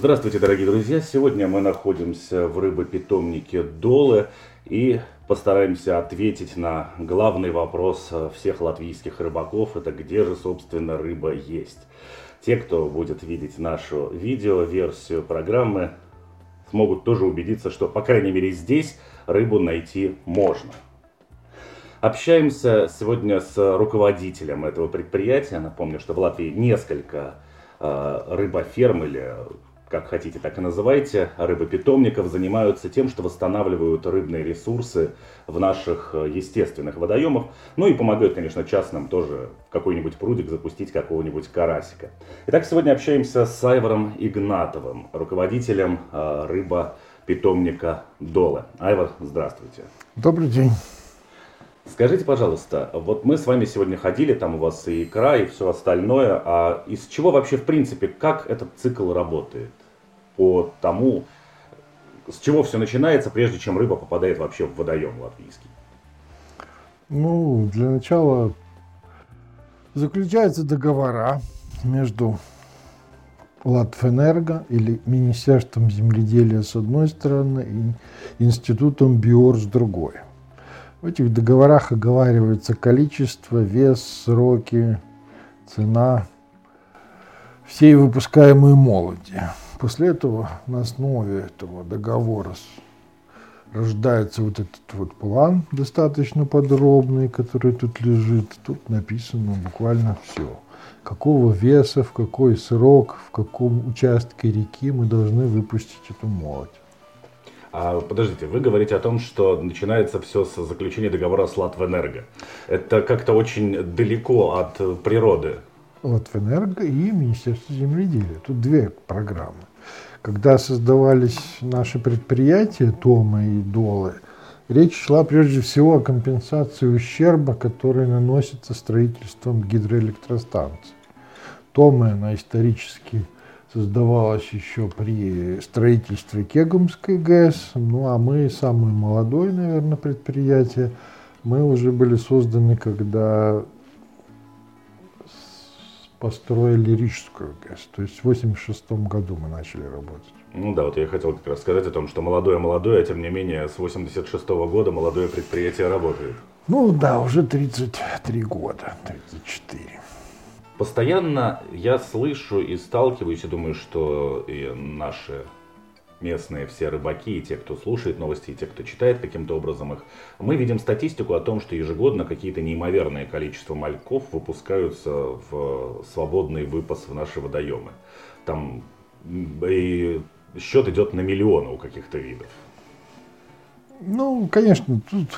Здравствуйте, дорогие друзья! Сегодня мы находимся в рыбопитомнике Долы и постараемся ответить на главный вопрос всех латвийских рыбаков. Это где же, собственно, рыба есть? Те, кто будет видеть нашу видео-версию программы, смогут тоже убедиться, что, по крайней мере, здесь рыбу найти можно. Общаемся сегодня с руководителем этого предприятия. Напомню, что в Латвии несколько э, рыбоферм или как хотите, так и называйте, рыбопитомников занимаются тем, что восстанавливают рыбные ресурсы в наших э, естественных водоемах. Ну и помогают, конечно, частным тоже в какой-нибудь прудик запустить какого-нибудь карасика. Итак, сегодня общаемся с Айвором Игнатовым, руководителем э, рыбопитомника Долы. Айвор, здравствуйте. Добрый день. Скажите, пожалуйста, вот мы с вами сегодня ходили, там у вас и икра, и все остальное, а из чего вообще, в принципе, как этот цикл работает? По тому, с чего все начинается, прежде чем рыба попадает вообще в водоем латвийский? Ну, для начала заключаются договора между Латвэнерго или Министерством земледелия с одной стороны и Институтом Биор с другой. В этих договорах оговаривается количество, вес, сроки, цена всей выпускаемой молоди. После этого на основе этого договора рождается вот этот вот план достаточно подробный, который тут лежит. Тут написано буквально все. Какого веса, в какой срок, в каком участке реки мы должны выпустить эту молодь. А, подождите, вы говорите о том, что начинается все с заключения договора с Латвэнерго. Это как-то очень далеко от природы. Латвэнерго и Министерство земледелия. Тут две программы. Когда создавались наши предприятия, Тома и Долы, речь шла прежде всего о компенсации ущерба, который наносится строительством гидроэлектростанций. Тома, она исторически создавалась еще при строительстве Кегумской ГЭС. Ну а мы, самое молодое, наверное, предприятие, мы уже были созданы, когда построили Рижскую ГЭС. То есть в 86 году мы начали работать. Ну да, вот я хотел как раз сказать о том, что молодое-молодое, а тем не менее с 86 года молодое предприятие работает. Ну да, уже 33 года, 34. Постоянно я слышу и сталкиваюсь, и думаю, что и наши местные все рыбаки, и те, кто слушает новости, и те, кто читает каким-то образом их, мы видим статистику о том, что ежегодно какие-то неимоверные количество мальков выпускаются в свободный выпас в наши водоемы. Там и счет идет на миллионы у каких-то видов. Ну, конечно, тут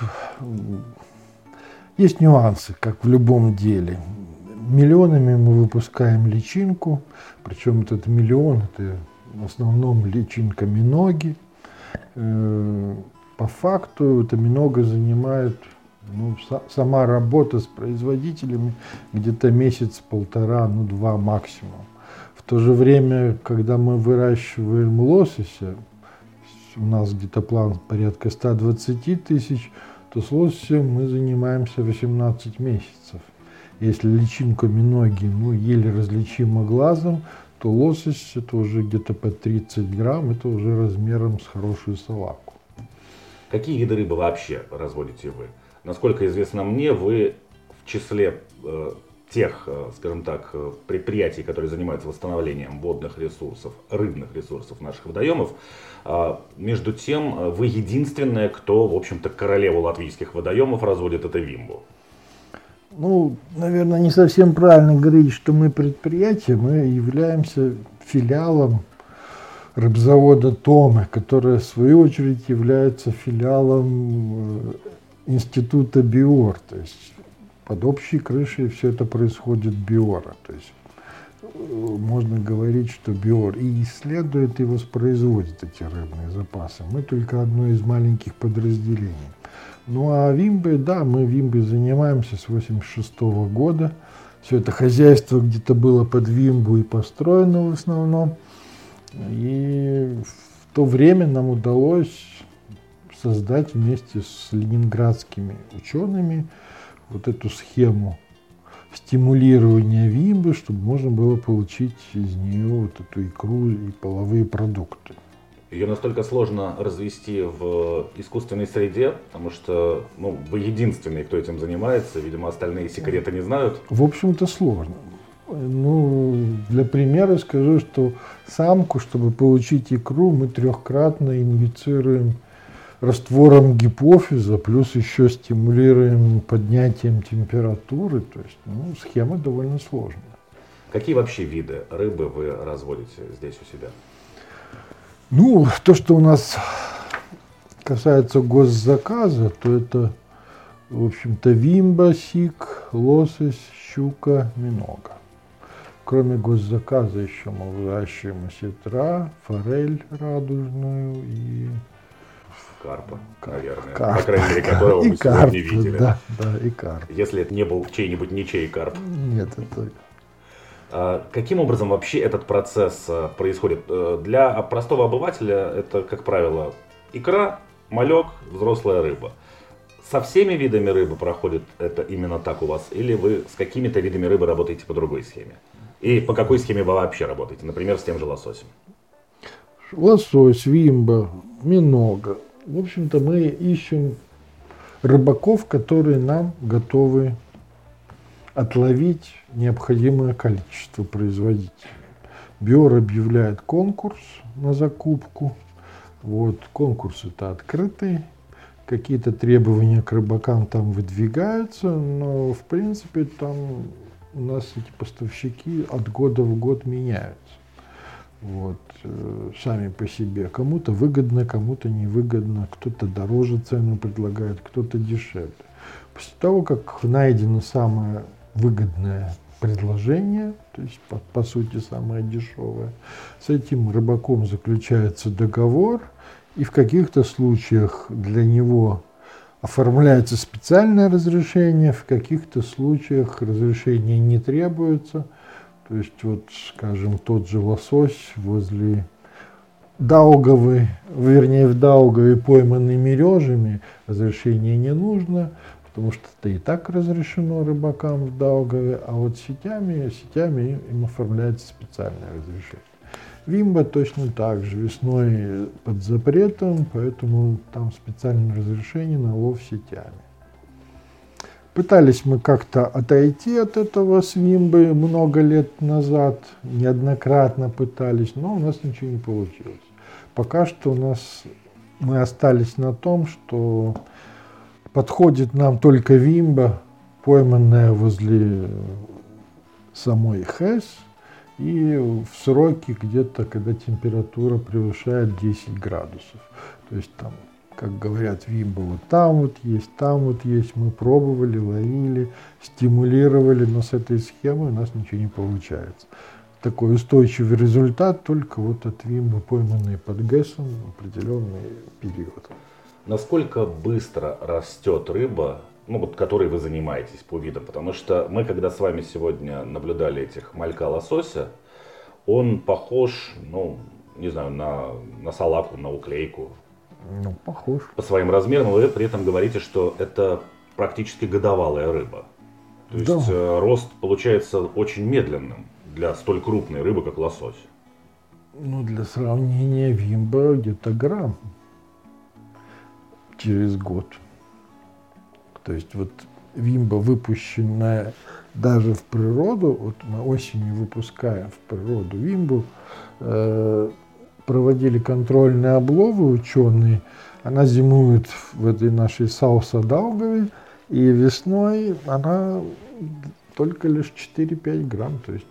есть нюансы, как в любом деле миллионами мы выпускаем личинку, причем этот миллион это в основном личинка миноги. Э, по факту это минога занимает ну, сама работа с производителями где-то месяц-полтора, ну два максимум. В то же время, когда мы выращиваем лосося, у нас где-то план порядка 120 тысяч, то с лососем мы занимаемся 18 месяцев. Если личинка миноги ну, еле различима глазом, то лосось это уже где-то по 30 грамм, это уже размером с хорошую салаку. Какие виды рыбы вообще разводите вы? Насколько известно мне, вы в числе э, тех, э, скажем так, э, предприятий, которые занимаются восстановлением водных ресурсов, рыбных ресурсов наших водоемов, э, между тем э, вы единственная, кто, в общем-то, королеву латвийских водоемов разводит, это Вимбу ну, наверное, не совсем правильно говорить, что мы предприятие, мы являемся филиалом рыбзавода Томы, которая в свою очередь является филиалом э, института БИОР. То есть под общей крышей все это происходит биора. То есть можно говорить, что Биор и исследует, и воспроизводит эти рыбные запасы. Мы только одно из маленьких подразделений. Ну а Вимбой, да, мы Вимбой занимаемся с 86 -го года. Все это хозяйство где-то было под Вимбу и построено в основном. И в то время нам удалось создать вместе с ленинградскими учеными вот эту схему стимулирования вимбы, чтобы можно было получить из нее вот эту икру и половые продукты. Ее настолько сложно развести в искусственной среде, потому что ну, вы единственный, кто этим занимается, видимо, остальные секреты не знают. В общем-то сложно. Ну, для примера скажу, что самку, чтобы получить икру, мы трехкратно инвицируем раствором гипофиза, плюс еще стимулируем поднятием температуры. То есть ну, схема довольно сложная. Какие вообще виды рыбы вы разводите здесь у себя? Ну, то, что у нас касается госзаказа, то это, в общем-то, вимба, сик, лосось, щука, минога. Кроме госзаказа еще мы выращиваем осетра, форель радужную и карпа, наверное. Карп. По крайней мере, которого и мы карп, сегодня видели. Да, да, и карп. Если это не был чей-нибудь ничей карп. Нет, это... А, каким образом вообще этот процесс а, происходит? Э, для простого обывателя это, как правило, икра, малек, взрослая рыба. Со всеми видами рыбы проходит это именно так у вас? Или вы с какими-то видами рыбы работаете по другой схеме? И по какой схеме вы вообще работаете? Например, с тем же лососем. Лосось, вимба, минога, в общем-то, мы ищем рыбаков, которые нам готовы отловить необходимое количество производителей. Биор объявляет конкурс на закупку. Вот, конкурс это открытый. Какие-то требования к рыбакам там выдвигаются, но в принципе там у нас эти поставщики от года в год меняются вот, э, сами по себе. Кому-то выгодно, кому-то невыгодно, кто-то дороже цену предлагает, кто-то дешевле. После того, как найдено самое выгодное предложение, то есть по, по сути самое дешевое, с этим рыбаком заключается договор, и в каких-то случаях для него оформляется специальное разрешение, в каких-то случаях разрешение не требуется – то есть вот, скажем, тот же лосось возле Даугавы, вернее, в Даугаве пойманный мережами, разрешения не нужно, потому что это и так разрешено рыбакам в Даугаве, а вот сетями, сетями им оформляется специальное разрешение. Вимба точно так же, весной под запретом, поэтому там специальное разрешение на лов сетями. Пытались мы как-то отойти от этого свимбы много лет назад, неоднократно пытались, но у нас ничего не получилось. Пока что у нас мы остались на том, что подходит нам только вимба, пойманная возле самой ХЭС, и в сроки где-то, когда температура превышает 10 градусов. То есть там как говорят, вимба вот там вот есть, там вот есть. Мы пробовали, ловили, стимулировали, но с этой схемой у нас ничего не получается. Такой устойчивый результат только вот от вимбы, пойманные под ГЭСом определенный период. Насколько быстро растет рыба, ну вот которой вы занимаетесь по видам? Потому что мы, когда с вами сегодня наблюдали этих малька лосося, он похож, ну, не знаю, на, на салаку, на уклейку. Ну, похож. По своим размерам вы при этом говорите, что это практически годовалая рыба. То есть да. Э, рост получается очень медленным для столь крупной рыбы, как лосось. Ну, для сравнения, вимба где-то грамм через год. То есть вот вимба, выпущенная даже в природу, вот мы осенью выпускаем в природу вимбу, э, проводили контрольные обловы ученые. Она зимует в этой нашей Сауса-Даугаве, и весной она только лишь 4-5 грамм, то есть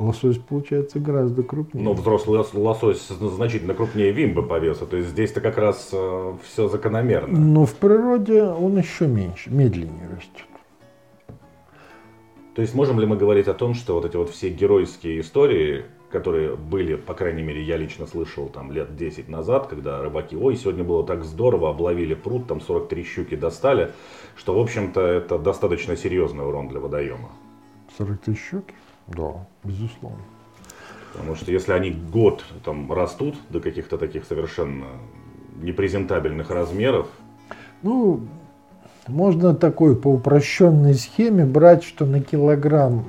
лосось получается гораздо крупнее. Но взрослый лосось значительно крупнее вимбы по весу, то есть здесь-то как раз э, все закономерно. Но в природе он еще меньше, медленнее растет. То есть можем ли мы говорить о том, что вот эти вот все геройские истории, которые были, по крайней мере, я лично слышал там лет 10 назад, когда рыбаки, ой, сегодня было так здорово, обловили пруд, там 43 щуки достали, что, в общем-то, это достаточно серьезный урон для водоема. 43 щуки? Да, безусловно. Потому что если они год там растут до каких-то таких совершенно непрезентабельных размеров. Ну, можно такой по упрощенной схеме брать, что на килограмм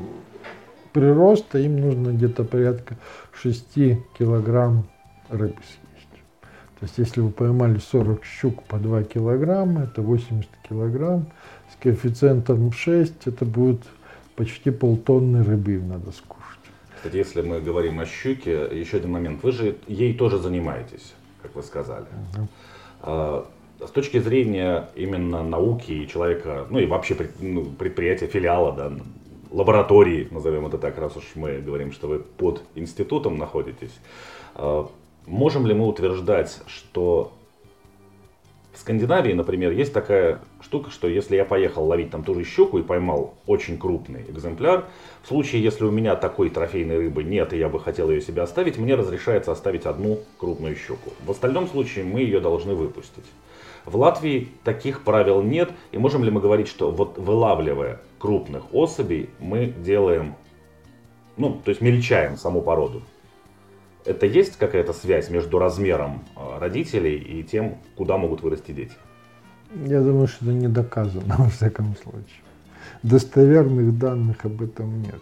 прироста им нужно где-то порядка 6 килограмм рыбы съесть. То есть если вы поймали 40 щук по 2 килограмма, это 80 килограмм. С коэффициентом 6 это будет почти полтонны рыбы им надо скушать. Кстати, если мы говорим о щуке, еще один момент. Вы же ей тоже занимаетесь, как вы сказали. Угу. С точки зрения именно науки и человека, ну и вообще ну, предприятия, филиала, да, лаборатории, назовем это так, раз уж мы говорим, что вы под институтом находитесь, а, можем ли мы утверждать, что в Скандинавии, например, есть такая штука, что если я поехал ловить там ту же щуку и поймал очень крупный экземпляр, в случае, если у меня такой трофейной рыбы нет, и я бы хотел ее себе оставить, мне разрешается оставить одну крупную щуку. В остальном случае мы ее должны выпустить. В Латвии таких правил нет, и можем ли мы говорить, что вот вылавливая крупных особей, мы делаем, ну, то есть мельчаем саму породу? Это есть какая-то связь между размером а, родителей и тем, куда могут вырасти дети? Я думаю, что это не доказано, во всяком случае. Достоверных данных об этом нет.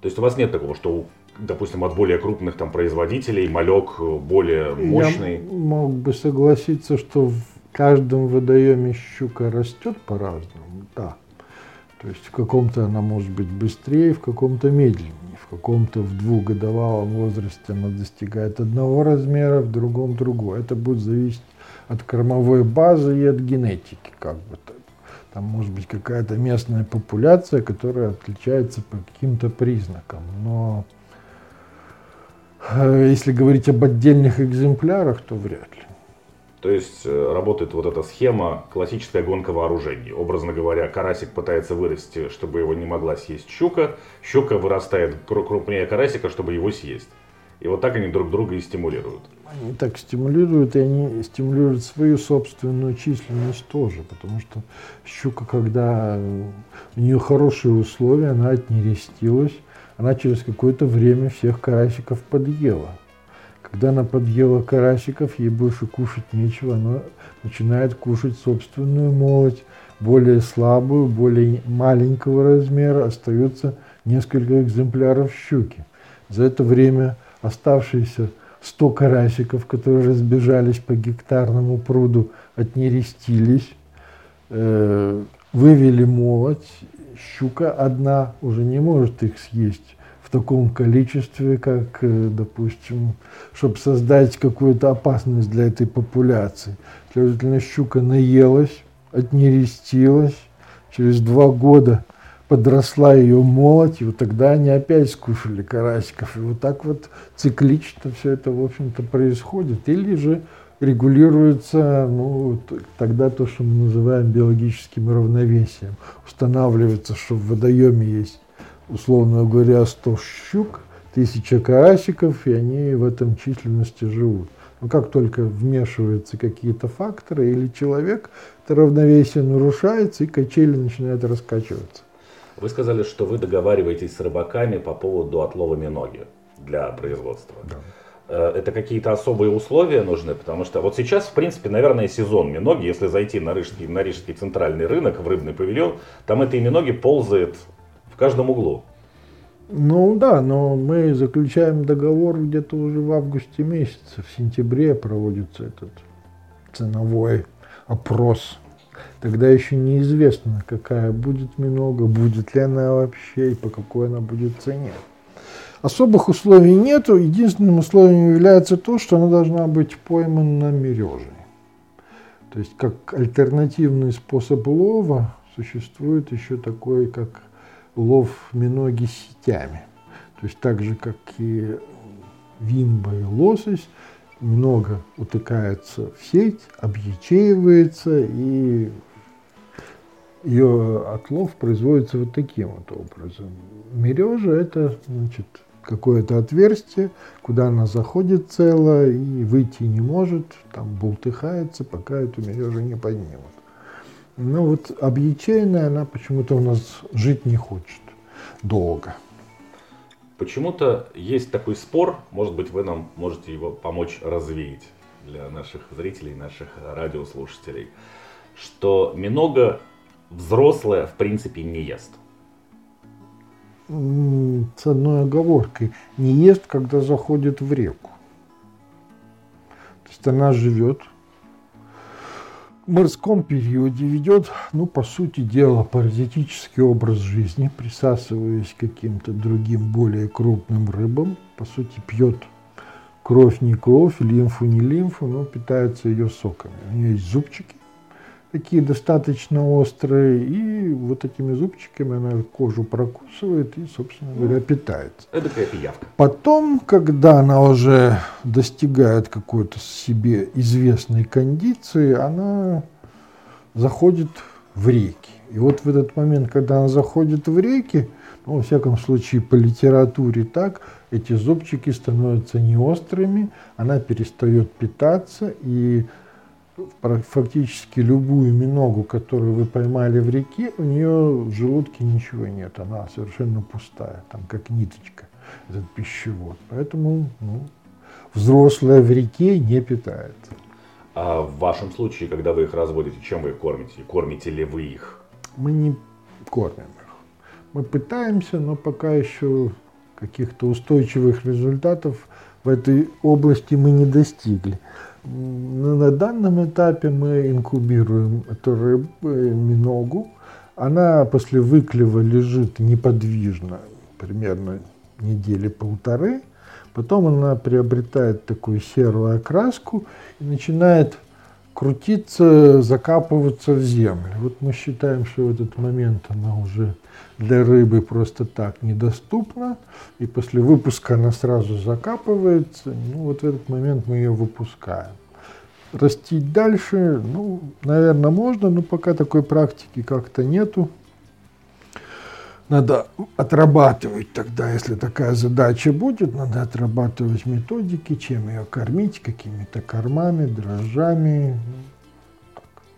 То есть у вас нет такого, что, допустим, от более крупных там производителей малек более мощный? Я мог бы согласиться, что в каждом водоеме щука растет по-разному, да. То есть в каком-то она может быть быстрее, в каком-то медленнее. В каком-то в двухгодовалом возрасте она достигает одного размера, в другом другого. Это будет зависеть от кормовой базы и от генетики. Как бы. Там может быть какая-то местная популяция, которая отличается по каким-то признакам. Но э, если говорить об отдельных экземплярах, то вряд ли. То есть э, работает вот эта схема классическая гонка вооружений. Образно говоря, карасик пытается вырасти, чтобы его не могла съесть щука. Щука вырастает крупнее карасика, чтобы его съесть. И вот так они друг друга и стимулируют. Они так стимулируют, и они стимулируют свою собственную численность тоже. Потому что щука, когда у нее хорошие условия, она отнерестилась, она через какое-то время всех карасиков подъела. Когда она подъела карасиков, ей больше кушать нечего, она начинает кушать собственную молоть, более слабую, более маленького размера, остается несколько экземпляров щуки. За это время оставшиеся 100 карасиков, которые разбежались по гектарному пруду, отнерестились, э, вывели молоть, щука одна уже не может их съесть в таком количестве, как, э, допустим, чтобы создать какую-то опасность для этой популяции. Следовательно, щука наелась, отнерестилась, через два года подросла ее молоть, и вот тогда они опять скушали карасиков. И вот так вот циклично все это, в общем-то, происходит. Или же регулируется, ну, тогда то, что мы называем биологическим равновесием. Устанавливается, что в водоеме есть условно говоря, 100 щук, тысяча карасиков, и они в этом численности живут. Но как только вмешиваются какие-то факторы или человек, это равновесие нарушается, и качели начинают раскачиваться. Вы сказали, что вы договариваетесь с рыбаками по поводу отлова миноги для производства. Да. Э, это какие-то особые условия нужны, потому что вот сейчас, в принципе, наверное, сезон миноги. Если зайти на Рижский, на Рижский центральный рынок, в рыбный павильон, там этой миноги ползает в каждом углу. Ну да, но мы заключаем договор где-то уже в августе месяце, в сентябре проводится этот ценовой опрос. Тогда еще неизвестно, какая будет минога, будет ли она вообще и по какой она будет цене. Особых условий нету. Единственным условием является то, что она должна быть поймана мережей. То есть как альтернативный способ лова существует еще такой, как лов миноги сетями. То есть так же, как и вимба и лосось, много утыкается в сеть, объячеивается и ее отлов производится вот таким вот образом. Мережа – это значит, какое-то отверстие, куда она заходит цело и выйти не может, там бултыхается, пока эту мережу не поднимут. Но вот объячейная, она почему-то у нас жить не хочет долго. Почему-то есть такой спор, может быть, вы нам можете его помочь развеять для наших зрителей, наших радиослушателей, что минога взрослая в принципе не ест. С одной оговоркой. Не ест, когда заходит в реку. То есть она живет морском периоде, ведет, ну, по сути дела, паразитический образ жизни, присасываясь к каким-то другим более крупным рыбам. По сути, пьет кровь не кровь, лимфу не лимфу, но питается ее соками. У нее есть зубчики, такие достаточно острые, и вот этими зубчиками она кожу прокусывает и, собственно говоря, питается. Это такая пиявка. Потом, когда она уже достигает какой-то себе известной кондиции, она заходит в реки. И вот в этот момент, когда она заходит в реки, ну, во всяком случае, по литературе так, эти зубчики становятся не острыми, она перестает питаться, и фактически любую миногу, которую вы поймали в реке, у нее в желудке ничего нет, она совершенно пустая, там как ниточка, этот пищевод. Поэтому ну, взрослая в реке не питается. А в вашем случае, когда вы их разводите, чем вы их кормите? Кормите ли вы их? Мы не кормим их. Мы пытаемся, но пока еще каких-то устойчивых результатов в этой области мы не достигли. На данном этапе мы инкубируем эту рыбу, э, миногу. Она после выклева лежит неподвижно, примерно недели полторы. Потом она приобретает такую серую окраску и начинает крутиться, закапываться в землю. Вот мы считаем, что в этот момент она уже для рыбы просто так недоступна, и после выпуска она сразу закапывается. Ну, вот в этот момент мы ее выпускаем. Растить дальше, ну, наверное, можно, но пока такой практики как-то нету. Надо отрабатывать тогда, если такая задача будет, надо отрабатывать методики, чем ее кормить, какими-то кормами, дрожжами.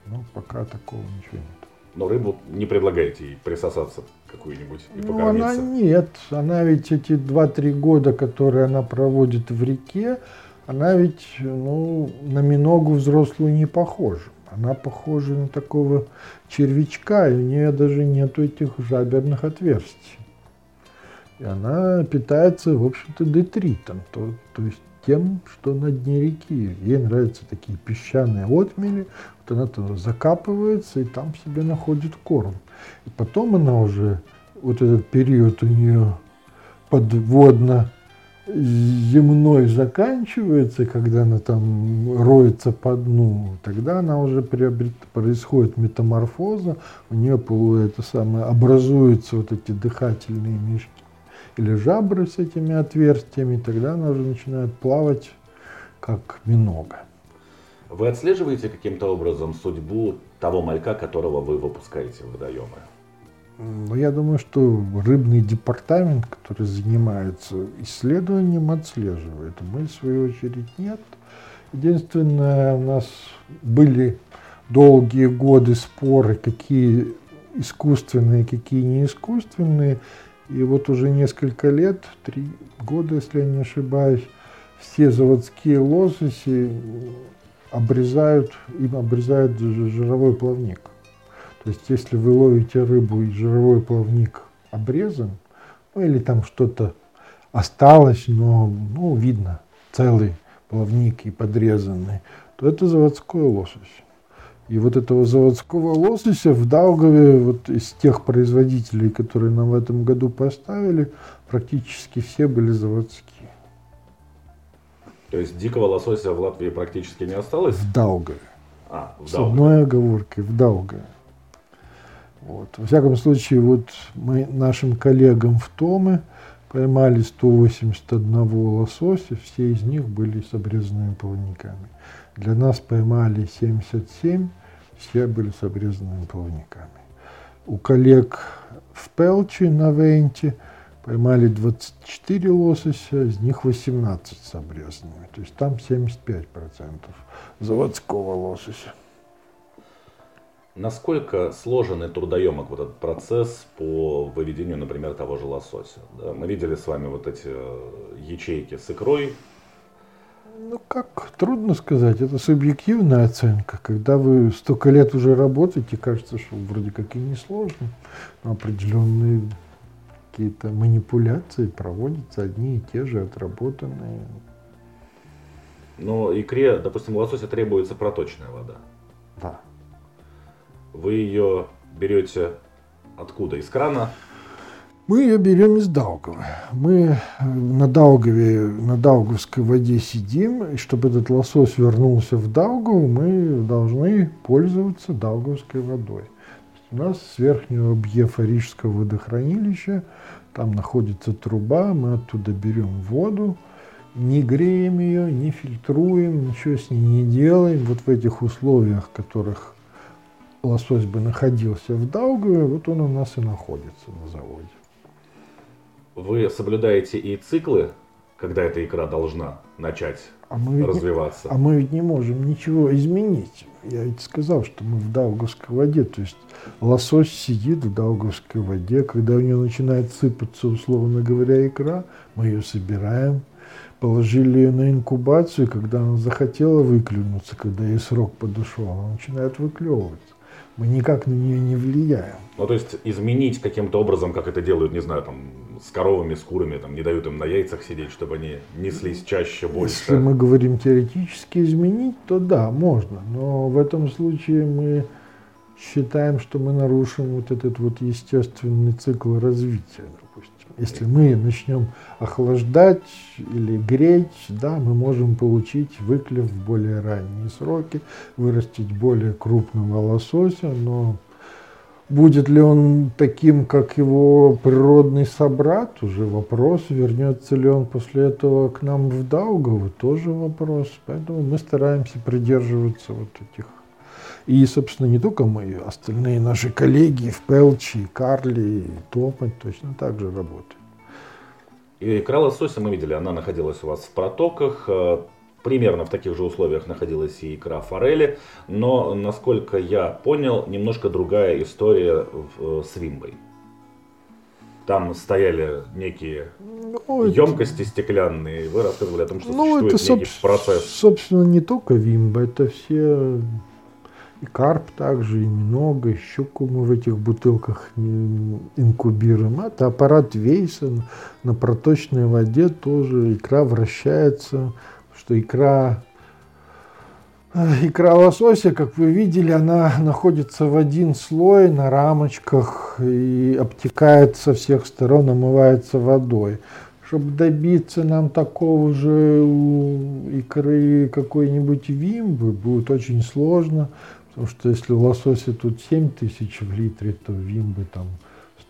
Ну, пока такого ничего нет. Но рыбу не предлагаете ей присосаться какую-нибудь и ну, покормиться? она нет. Она ведь эти 2-3 года, которые она проводит в реке, она ведь ну, на миногу взрослую не похожа. Она похожа на такого червячка, и у нее даже нет этих жаберных отверстий. И она питается, в общем-то, детритом, то, то есть тем, что на дне реки. Ей нравятся такие песчаные отмели, вот она туда закапывается и там себе находит корм. И потом она уже, вот этот период у нее подводно земной заканчивается, когда она там роется по дну, тогда она уже приобрет, происходит метаморфоза, у нее это самое, образуются вот эти дыхательные мешки или жабры с этими отверстиями, тогда она уже начинает плавать как минога. Вы отслеживаете каким-то образом судьбу того малька, которого вы выпускаете в водоемы? Ну, я думаю, что рыбный департамент, который занимается исследованием, отслеживает. Мы, в свою очередь, нет. Единственное, у нас были долгие годы споры, какие искусственные, какие не искусственные. И вот уже несколько лет, три года, если я не ошибаюсь, все заводские лососи обрезают, им обрезают жировой плавник. То есть, если вы ловите рыбу и жировой плавник обрезан, ну или там что-то осталось, но ну, видно целый плавник и подрезанный, то это заводской лосось. И вот этого заводского лосося в Даугаве, вот из тех производителей, которые нам в этом году поставили, практически все были заводские. То есть дикого лосося в Латвии практически не осталось? В Даугаве. А, в Даугаве. С одной оговоркой, в Даугаве. Вот. Во всяком случае, вот мы нашим коллегам в Томе поймали 181 лосося, все из них были с обрезанными плавниками. Для нас поймали 77, все были с обрезанными плавниками. У коллег в Пелчи на Венте поймали 24 лосося, из них 18 с обрезанными. То есть там 75% заводского лосося. Насколько сложен и трудоемок вот этот процесс по выведению, например, того же лосося? Да, мы видели с вами вот эти э, ячейки с икрой. Ну, как трудно сказать, это субъективная оценка. Когда вы столько лет уже работаете, кажется, что вроде как и не сложно, но определенные какие-то манипуляции проводятся, одни и те же отработанные. Но икре, допустим, лосося требуется проточная вода. Вы ее берете откуда? Из крана? Мы ее берем из Даугава. Мы на Даугаве, на Даугавской воде сидим, и чтобы этот лосось вернулся в Даугаву, мы должны пользоваться Даугавской водой. У нас с верхнего объева Рижского водохранилища, там находится труба, мы оттуда берем воду, не греем ее, не фильтруем, ничего с ней не делаем. Вот в этих условиях, в которых лосось бы находился в Даугаве, вот он у нас и находится на заводе. Вы соблюдаете и циклы, когда эта икра должна начать а мы развиваться? Не, а мы ведь не можем ничего изменить. Я ведь сказал, что мы в Даугавской воде, то есть лосось сидит в Даугавской воде, когда у него начинает сыпаться, условно говоря, икра, мы ее собираем, положили ее на инкубацию, когда она захотела выклюнуться, когда ей срок подошел, она начинает выклевываться мы никак на нее не влияем. Ну, то есть изменить каким-то образом, как это делают, не знаю, там, с коровами, с курами, там, не дают им на яйцах сидеть, чтобы они неслись чаще, больше. Если мы говорим теоретически изменить, то да, можно. Но в этом случае мы считаем, что мы нарушим вот этот вот естественный цикл развития. Если мы начнем охлаждать или греть, да, мы можем получить выклев в более ранние сроки, вырастить более крупного лосося, но будет ли он таким, как его природный собрат, уже вопрос. Вернется ли он после этого к нам в Даугаву, тоже вопрос. Поэтому мы стараемся придерживаться вот этих и, собственно, не только мы, остальные наши коллеги в Пелчи, Карли, Топать точно так же работают. И икра лосося мы видели, она находилась у вас в протоках. Э, примерно в таких же условиях находилась и икра форели. Но, насколько я понял, немножко другая история э, с вимбой. Там стояли некие ну, емкости это... стеклянные. Вы рассказывали о том, что ну, существует это, некий процесс. Собственно, не только вимба, это все и карп также, и много, и щуку мы в этих бутылках инкубируем. Это аппарат Вейса на проточной воде тоже. Икра вращается, что икра э, Икра лосося, как вы видели, она находится в один слой на рамочках и обтекает со всех сторон, омывается водой. Чтобы добиться нам такого же икры какой-нибудь вимбы, будет очень сложно. Потому что если лосося тут 7 тысяч в литре, то вимбы там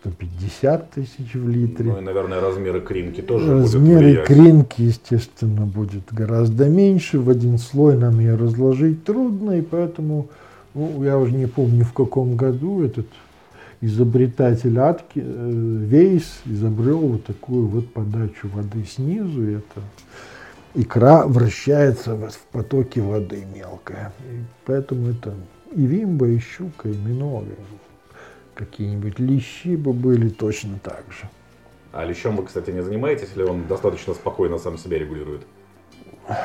150 тысяч в литре. Ну и, наверное, размеры кринки тоже Размеры будут кринки, естественно, будет гораздо меньше. В один слой нам ее разложить трудно, и поэтому, ну, я уже не помню, в каком году этот изобретатель Атки, э, Вейс изобрел вот такую вот подачу воды снизу. И это икра вращается в потоке воды мелкая. И поэтому это и вимба, и щука, и минога. Какие-нибудь лещи бы были точно так же. А лещом вы, кстати, не занимаетесь, или он достаточно спокойно сам себя регулирует?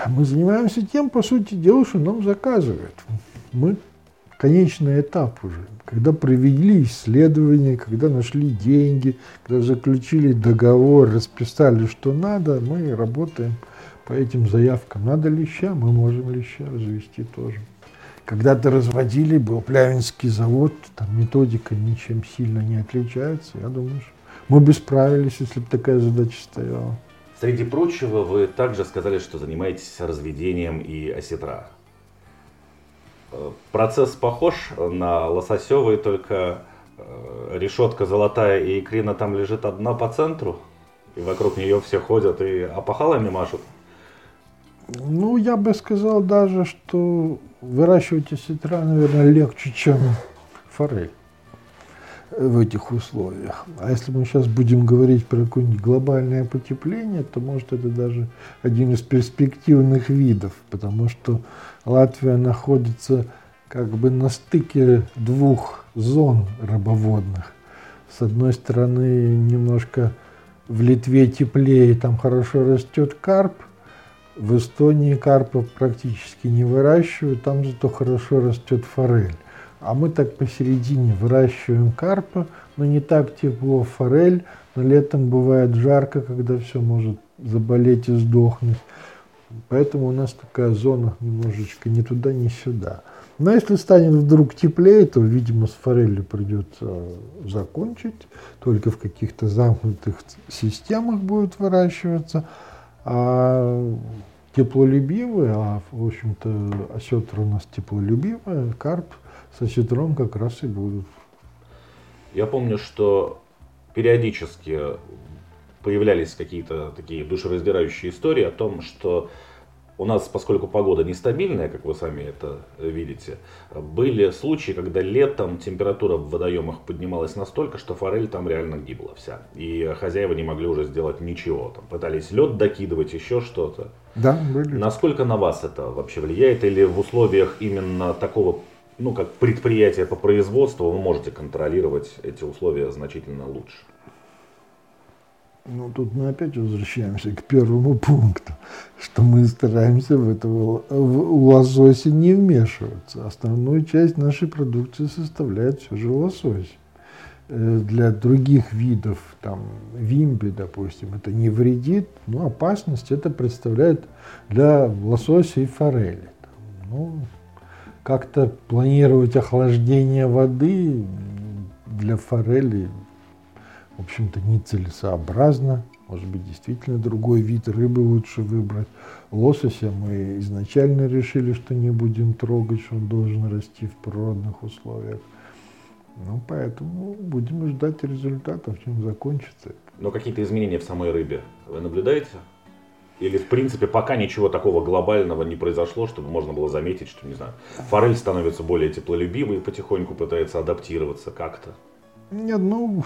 Мы занимаемся тем, по сути дела, что нам заказывают. Мы конечный этап уже. Когда провели исследования, когда нашли деньги, когда заключили договор, расписали, что надо, мы работаем по этим заявкам. Надо леща, мы можем леща развести тоже. Когда-то разводили, был Плявинский завод, там методика ничем сильно не отличается. Я думаю, что мы бы справились, если бы такая задача стояла. Среди прочего, вы также сказали, что занимаетесь разведением и осетра. Э, процесс похож на лососевый, только э, решетка золотая и икрина там лежит одна по центру, и вокруг нее все ходят и опахалами машут. Ну, я бы сказал даже, что выращивать осетра, наверное, легче, чем форель. в этих условиях. А если мы сейчас будем говорить про какое-нибудь глобальное потепление, то может это даже один из перспективных видов, потому что Латвия находится как бы на стыке двух зон рыбоводных. С одной стороны, немножко в Литве теплее, там хорошо растет карп. В Эстонии карпа практически не выращивают, там зато хорошо растет форель. А мы так посередине выращиваем карпа, но не так тепло форель, но летом бывает жарко, когда все может заболеть и сдохнуть. Поэтому у нас такая зона немножечко ни туда, ни сюда. Но если станет вдруг теплее, то, видимо, с форелью придется закончить. Только в каких-то замкнутых системах будет выращиваться. А теплолюбивые, а, в общем-то, осетр у нас теплолюбивая, карп с осетром как раз и будут. Я помню, что периодически появлялись какие-то такие душераздирающие истории о том, что у нас, поскольку погода нестабильная, как вы сами это видите, были случаи, когда летом температура в водоемах поднималась настолько, что форель там реально гибла вся. И хозяева не могли уже сделать ничего. Там пытались лед докидывать, еще что-то. Да, были. Насколько на вас это вообще влияет? Или в условиях именно такого, ну, как предприятия по производству, вы можете контролировать эти условия значительно лучше? Ну, тут мы опять возвращаемся к первому пункту, что мы стараемся в это в лосося не вмешиваться. Основную часть нашей продукции составляет все же лосось. Э, для других видов, там, вимби, допустим, это не вредит, но опасность это представляет для лосося и форели. Ну, как-то планировать охлаждение воды для форели в общем-то, нецелесообразно. Может быть, действительно другой вид рыбы лучше выбрать. Лосося мы изначально решили, что не будем трогать, что он должен расти в природных условиях. Ну, поэтому будем ждать результатов, чем закончится. Но какие-то изменения в самой рыбе вы наблюдаете? Или, в принципе, пока ничего такого глобального не произошло, чтобы можно было заметить, что, не знаю, форель становится более теплолюбивой и потихоньку пытается адаптироваться как-то? Нет, ну,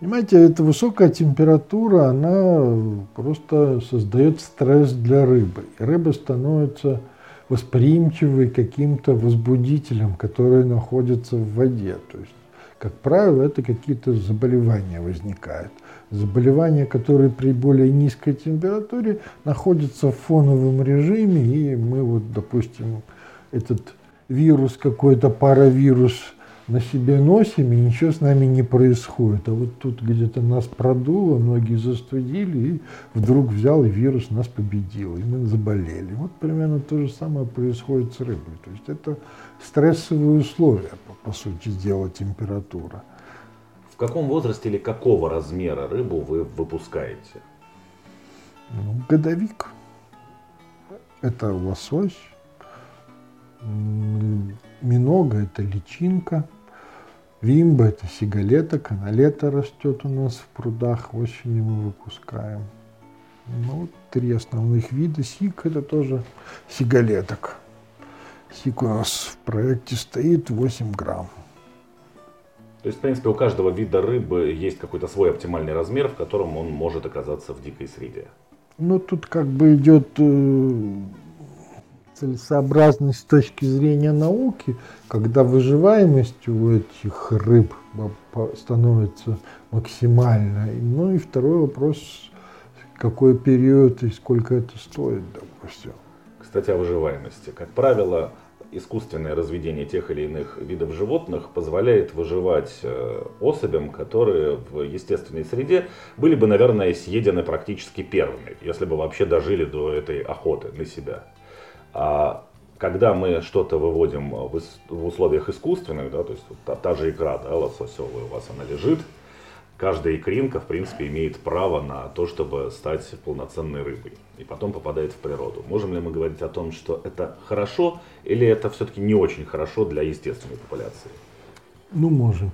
Понимаете, эта высокая температура, она просто создает стресс для рыбы. И рыба становится восприимчивой каким-то возбудителям, которые находятся в воде. То есть, как правило, это какие-то заболевания возникают. Заболевания, которые при более низкой температуре находятся в фоновом режиме, и мы вот, допустим, этот вирус какой-то, паравирус – на себе носим, и ничего с нами не происходит. А вот тут где-то нас продуло, ноги застудили, и вдруг взял и вирус нас победил, и мы заболели. Вот примерно то же самое происходит с рыбой. То есть это стрессовые условия, по, по сути дела, температура. В каком возрасте или какого размера рыбу вы выпускаете? Ну, годовик. Это лосось. Минога – это личинка – Вимба – это сигалета, каналета растет у нас в прудах, осенью мы выпускаем. Ну, три основных вида. Сик – это тоже сигалеток. Сик у нас в проекте стоит 8 грамм. То есть, в принципе, у каждого вида рыбы есть какой-то свой оптимальный размер, в котором он может оказаться в дикой среде. Ну, тут как бы идет э, целесообразность с точки зрения науки, когда выживаемость у этих рыб становится максимальной. Ну и второй вопрос, какой период и сколько это стоит, допустим. Кстати, о выживаемости. Как правило, искусственное разведение тех или иных видов животных позволяет выживать э, особям, которые в естественной среде были бы, наверное, съедены практически первыми, если бы вообще дожили до этой охоты на себя. А когда мы что-то выводим в, в условиях искусственных, да, то есть вот та, та же икра, да, лососевая у вас она лежит, каждая икринка, в принципе, имеет право на то, чтобы стать полноценной рыбой. И потом попадает в природу. Можем ли мы говорить о том, что это хорошо, или это все-таки не очень хорошо для естественной популяции? Ну, можем.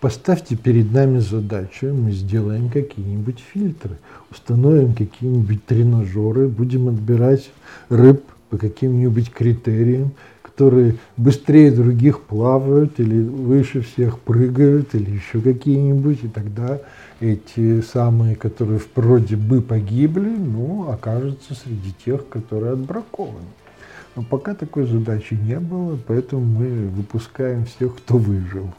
Поставьте перед нами задачу, мы сделаем какие-нибудь фильтры, установим какие-нибудь тренажеры, будем отбирать рыб по каким-нибудь критериям, которые быстрее других плавают или выше всех прыгают или еще какие-нибудь, и тогда эти самые, которые в природе бы погибли, ну, окажутся среди тех, которые отбракованы. Но пока такой задачи не было, поэтому мы выпускаем всех, кто выжил.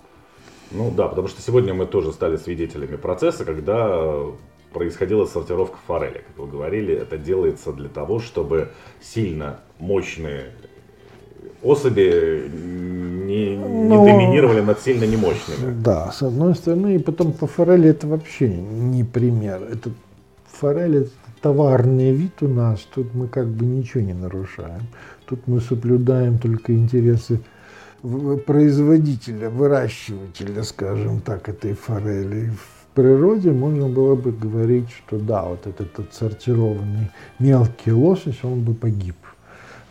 Ну да, потому что сегодня мы тоже стали свидетелями процесса, когда происходила сортировка форели. Как вы говорили, это делается для того, чтобы сильно мощные особи не, не Но... доминировали над сильно немощными. Да, с одной стороны, и потом по форели это вообще не пример. Это форель это товарный вид у нас, тут мы как бы ничего не нарушаем. Тут мы соблюдаем только интересы производителя, выращивателя, скажем так, этой форели. Природе можно было бы говорить, что да, вот этот отсортированный мелкий лосось, он бы погиб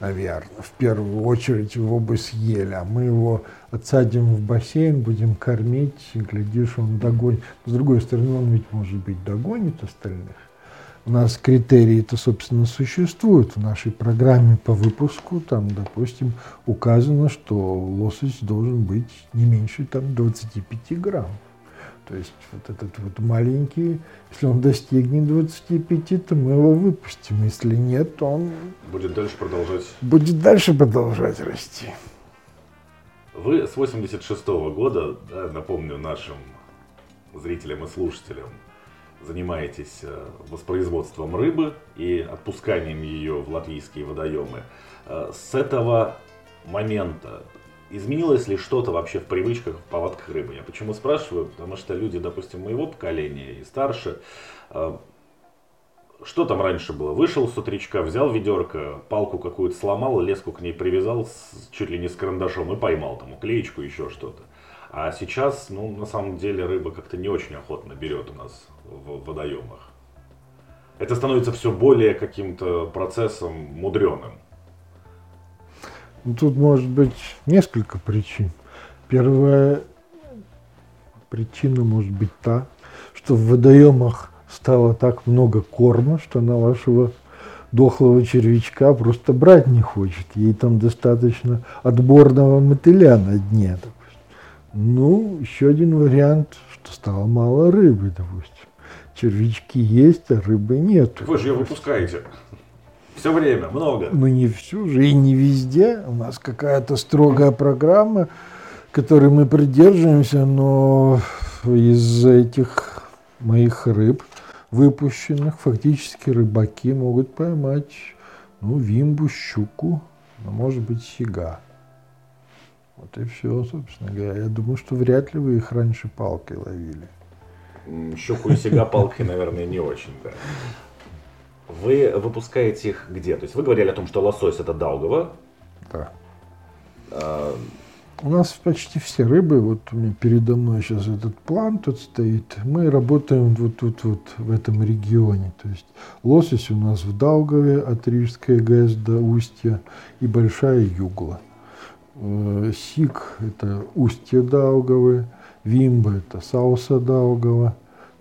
наверное. В первую очередь его бы съели, а мы его отсадим в бассейн, будем кормить, и, глядишь, он догонит. С другой стороны, он ведь, может быть, догонит остальных. У нас критерии-то, собственно, существуют. В нашей программе по выпуску, там, допустим, указано, что лосось должен быть не меньше там, 25 грамм. То есть вот этот вот маленький, если он достигнет 25, то мы его выпустим. Если нет, то он... Будет дальше продолжать... Будет дальше продолжать расти. Вы с 86 -го года, да, напомню нашим зрителям и слушателям, занимаетесь э, воспроизводством рыбы и отпусканием ее в латвийские водоемы. Э, с этого момента Изменилось ли что-то вообще в привычках, в повадках рыбы? Я почему спрашиваю? Потому что люди, допустим, моего поколения и старше, э, что там раньше было? Вышел с утречка, взял ведерко, палку какую-то сломал, леску к ней привязал с, чуть ли не с карандашом и поймал там уклеечку, еще что-то. А сейчас, ну, на самом деле, рыба как-то не очень охотно берет у нас в водоемах. Это становится все более каким-то процессом мудреным. Ну, тут может быть несколько причин. Первая причина может быть та, что в водоемах стало так много корма, что на вашего дохлого червячка просто брать не хочет. Ей там достаточно отборного мотыля на дне. Допустим. Ну, еще один вариант, что стало мало рыбы, допустим. Червячки есть, а рыбы нет. Вы же ее выпускаете. Все время, много. Ну не всю же и не везде. У нас какая-то строгая программа, которой мы придерживаемся, но из этих моих рыб выпущенных фактически рыбаки могут поймать ну, вимбу, щуку, ну, может быть, сига. Вот и все, собственно говоря. Я думаю, что вряд ли вы их раньше палкой ловили. Щуку и сига палкой, наверное, не очень, да. Вы выпускаете их где? То есть вы говорили о том, что лосось это Даугава. Да. А... У нас почти все рыбы, вот у меня передо мной сейчас этот план тут стоит, мы работаем вот тут вот в этом регионе. То есть лосось у нас в Даугаве от Рижской ГЭС до Устья и Большая Югла. Э, Сик – это устье Даугавы, Вимба – это Сауса Даугава,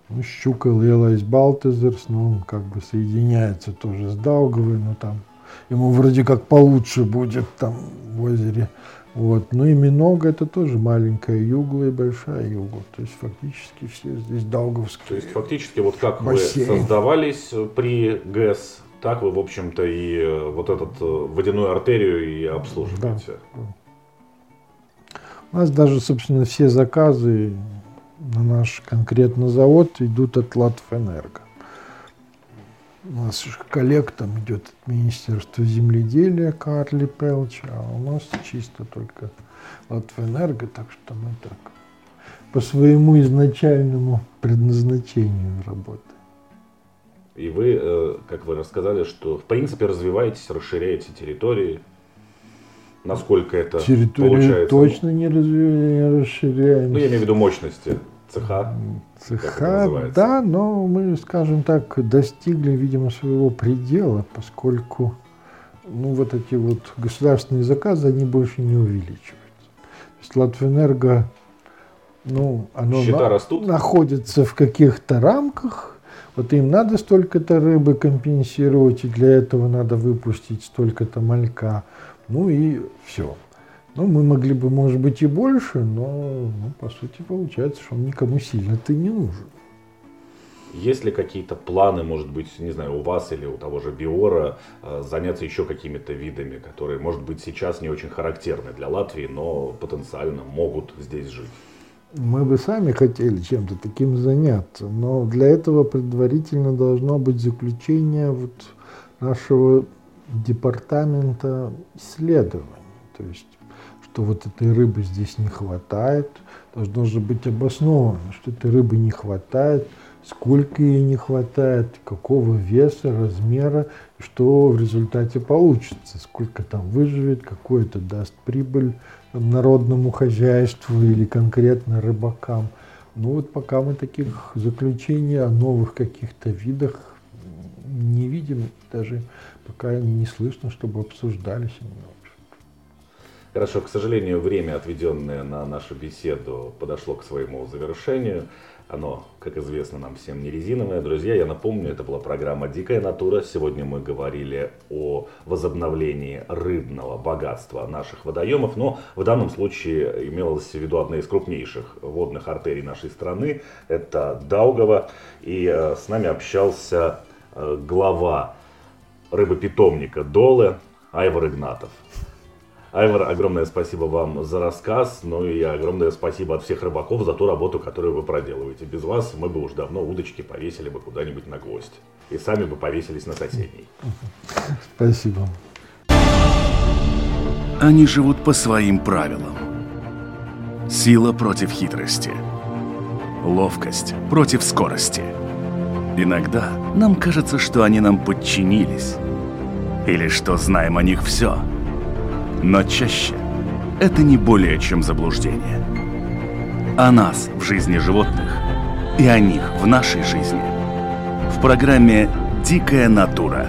ну, щука Лелайс Балтезерс, ну, он как бы соединяется тоже с Даугавой, но там ему вроде как получше будет там в озере. Вот. Ну и Минога это тоже маленькая югла и большая югла. То есть фактически все здесь даугавские. То есть фактически вот как бассейн. вы создавались при ГЭС, так вы, в общем-то, и э, вот эту э, водяную артерию и обслуживаете. Да. У нас даже, собственно, все заказы на наш конкретно завод идут от Латвэнерго. У нас коллег там идет от Министерства земледелия Карли Пелч, а у нас чисто только Латвэнерго, так что мы так по своему изначальному предназначению работаем. И вы, э, как вы рассказали, что в принципе развиваетесь, расширяете территории, насколько это Территорию получается? точно не, развиваем, не расширяем. Ну, я имею в виду мощности цеха. Цеха, да, но мы, скажем так, достигли, видимо, своего предела, поскольку ну, вот эти вот государственные заказы, они больше не увеличиваются. То есть Латвэнерго, ну, оно на, растут? находится в каких-то рамках, вот им надо столько-то рыбы компенсировать, и для этого надо выпустить столько-то малька. Ну и все. Ну, мы могли бы, может быть, и больше, но, ну, по сути, получается, что он никому сильно-то не нужен. Есть ли какие-то планы, может быть, не знаю, у вас или у того же Биора, э, заняться еще какими-то видами, которые, может быть, сейчас не очень характерны для Латвии, но потенциально могут здесь жить? Мы бы сами хотели чем-то таким заняться, но для этого предварительно должно быть заключение вот нашего департамента исследований. То есть, что вот этой рыбы здесь не хватает, должно же быть обосновано, что этой рыбы не хватает – сколько ей не хватает, какого веса, размера, что в результате получится, сколько там выживет, какой это даст прибыль народному хозяйству или конкретно рыбакам. Ну вот пока мы таких заключений о новых каких-то видах не видим, даже пока не слышно, чтобы обсуждались они. Хорошо, к сожалению, время, отведенное на нашу беседу, подошло к своему завершению. Оно, как известно нам всем, не резиновое. Друзья, я напомню, это была программа «Дикая натура». Сегодня мы говорили о возобновлении рыбного богатства наших водоемов, но в данном случае имелось в виду одна из крупнейших водных артерий нашей страны. Это Даугава. И э, с нами общался э, глава рыбопитомника Долы Айвар Игнатов. Айвар, огромное спасибо вам за рассказ, ну и огромное спасибо от всех рыбаков за ту работу, которую вы проделываете. Без вас мы бы уж давно удочки повесили бы куда-нибудь на гвоздь. И сами бы повесились на соседней. Спасибо. Они живут по своим правилам. Сила против хитрости. Ловкость против скорости. Иногда нам кажется, что они нам подчинились. Или что знаем о них все – но чаще это не более чем заблуждение. О нас в жизни животных и о них в нашей жизни. В программе «Дикая натура»